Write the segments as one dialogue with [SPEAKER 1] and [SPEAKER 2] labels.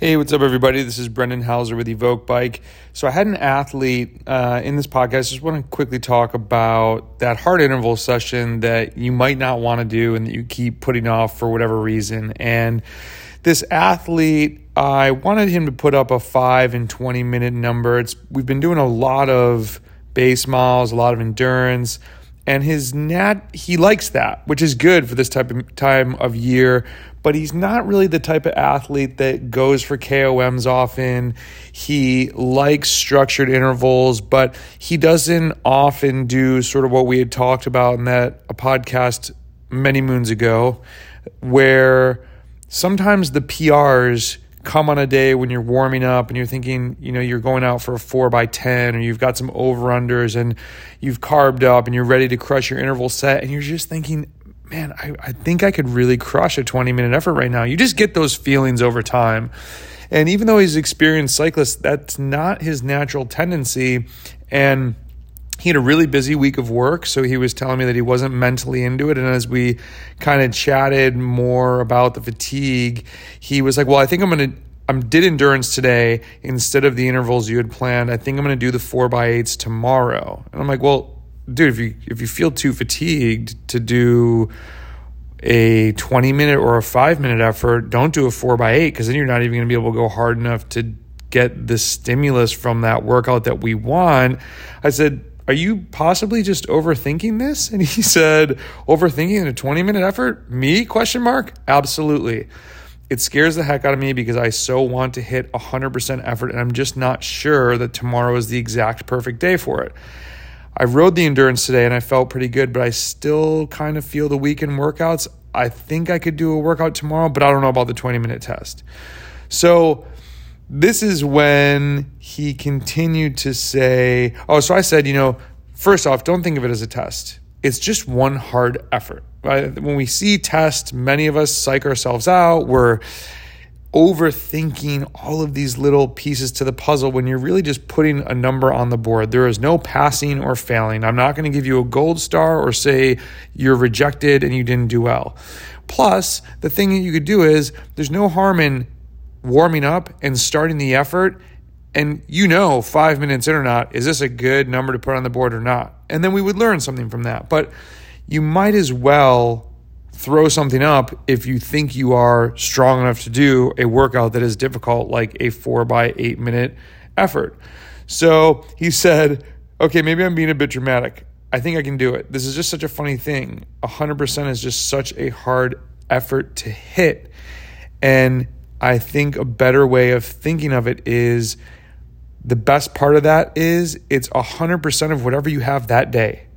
[SPEAKER 1] Hey, what's up, everybody? This is Brendan Housler with Evoq Bike. So, I had an athlete uh, in this podcast. Just want to quickly talk about that hard interval session that you might not want to do and that you keep putting off for whatever reason. And this athlete, I wanted him to put up a five and 20 minute number. It's, we've been doing a lot of base miles, a lot of endurance and his nat he likes that which is good for this type of time of year but he's not really the type of athlete that goes for KOMs often. He likes structured intervals, but he doesn't often do sort of what we had talked about in that a podcast many moons ago, where sometimes the PRs come on a day when you're warming up and you're thinking, you know, you're going out for a four by 10 or you've got some over unders and you've carved up and you're ready to crush your interval set and you're just thinking, man, I, I think I could really crush a 20 minute effort right now. You just get those feelings over time. And even though he's an experienced cyclist, that's not his natural tendency. And he had a really busy week of work, so he was telling me that he wasn't mentally into it. And as we kind of chatted more about the fatigue, he was like, "Well, I think I'm going to." I did endurance today instead of the intervals you had planned. I think I'm going to do the four by eights tomorrow. And I'm like, well, dude, if you if you feel too fatigued to do a 20 minute or a five minute effort, don't do a four by eight because then you're not even going to be able to go hard enough to get the stimulus from that workout that we want. I said, are you possibly just overthinking this? And he said, overthinking a 20 minute effort? Me? Question mark. Absolutely. It scares the heck out of me because I so want to hit 100% effort and I'm just not sure that tomorrow is the exact perfect day for it. I rode the endurance today and I felt pretty good, but I still kind of feel the weekend workouts. I think I could do a workout tomorrow, but I don't know about the 20 minute test. So this is when he continued to say, Oh, so I said, you know, first off, don't think of it as a test. It's just one hard effort. Right? When we see tests, many of us psych ourselves out. We're overthinking all of these little pieces to the puzzle when you're really just putting a number on the board. There is no passing or failing. I'm not going to give you a gold star or say you're rejected and you didn't do well. Plus, the thing that you could do is there's no harm in warming up and starting the effort. And you know, five minutes in or not, is this a good number to put on the board or not? And then we would learn something from that. But you might as well throw something up if you think you are strong enough to do a workout that is difficult, like a four by eight minute effort. So he said, okay, maybe I'm being a bit dramatic. I think I can do it. This is just such a funny thing. 100% is just such a hard effort to hit. And I think a better way of thinking of it is the best part of that is it's 100% of whatever you have that day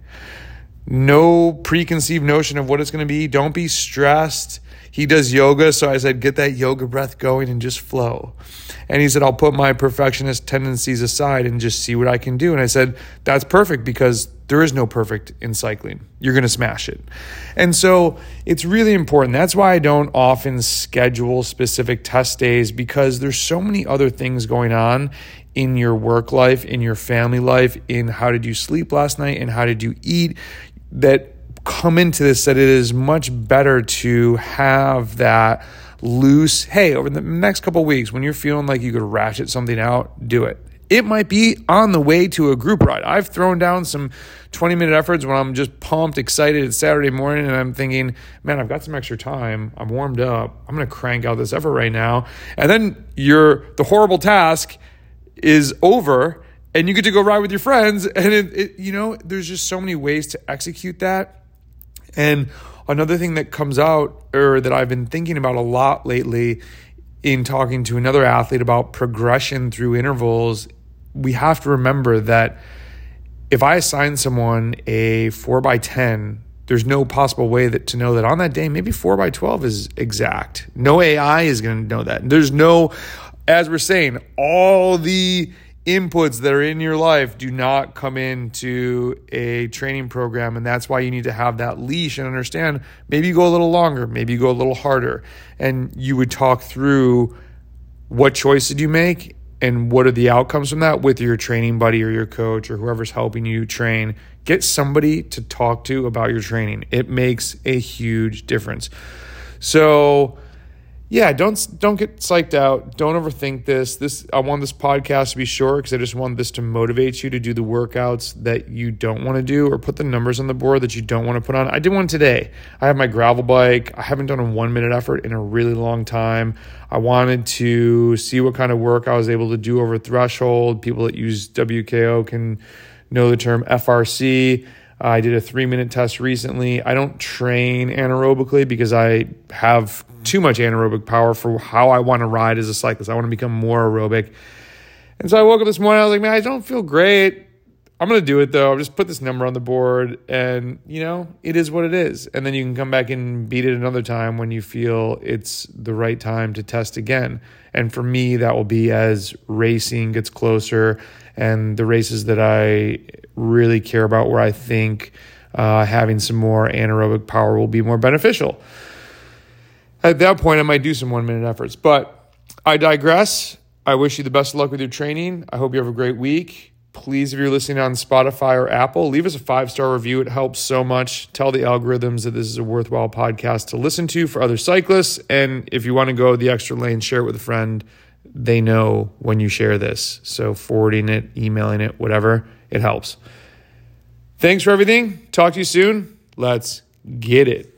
[SPEAKER 1] no preconceived notion of what it's going to be. Don't be stressed. He does yoga, so I said, get that yoga breath going and just flow. And he said, I'll put my perfectionist tendencies aside and just see what I can do. And I said, that's perfect because there is no perfect in cycling. You're going to smash it. And so it's really important. That's why I don't often schedule specific test days because there's so many other things going on in your work life, in your family life, in how did you sleep last night and how did you eat that come into this that it is much better to have that loose hey over the next couple weeks when you're feeling like you could ratchet something out do it. It might be on the way to a group ride. I've thrown down some 20 minute efforts when i'm just pumped excited. It's saturday morning and i'm thinking man i've got some extra time. I'm warmed up. I'm going to crank out this effort right now. And then your the horrible task is over and you get to go ride with your friends. And it, it, you know there's just so many ways to execute that and another thing that comes out or that i've been thinking about a lot lately in talking to another athlete about progression through intervals we have to remember that if i assign someone a 4 by 10 there's no possible way that to know that on that day maybe 4 by 12 is exact. No ai is going to know that. There's no as we're saying all the inputs that are in your life do not come into a training program and that's why you need to have that leash and understand maybe you go a little longer maybe you go a little harder. And you would talk through what choice did you make and what are the outcomes from that with your training buddy or your coach or whoever's helping you train. Get somebody to talk to about your training. It makes a huge difference. So yeah, don't don't get psyched out. Don't overthink this. This I want this podcast to be short because I just want this to motivate you to do the workouts that you don't want to do or put the numbers on the board that you don't want to put on. I did one today. I have my gravel bike. I haven't done a one minute effort in a really long time. I wanted to see what kind of work I was able to do over threshold. People that use WKO can know the term FRC. I did a three minute test recently. I don't train anaerobically because I have too much anaerobic power for how I want to ride as a cyclist. I want to become more aerobic. And so I woke up this morning, I was like, man, I don't feel great. I'm going to do it though. I'll just put this number on the board and, you know, it is what it is. And then you can come back and beat it another time when you feel it's the right time to test again. And for me, that will be as racing gets closer and the races that I really care about where I think uh, having some more anaerobic power will be more beneficial. At that point, I might do some one minute efforts, but I digress. I wish you the best of luck with your training. I hope you have a great week. Please, if you're listening on Spotify or Apple, leave us a five star review. It helps so much. Tell the algorithms that this is a worthwhile podcast to listen to for other cyclists. And if you want to go the extra lane, share it with a friend. They know when you share this. So, forwarding it, emailing it, whatever, it helps. Thanks for everything. Talk to you soon. Let's get it.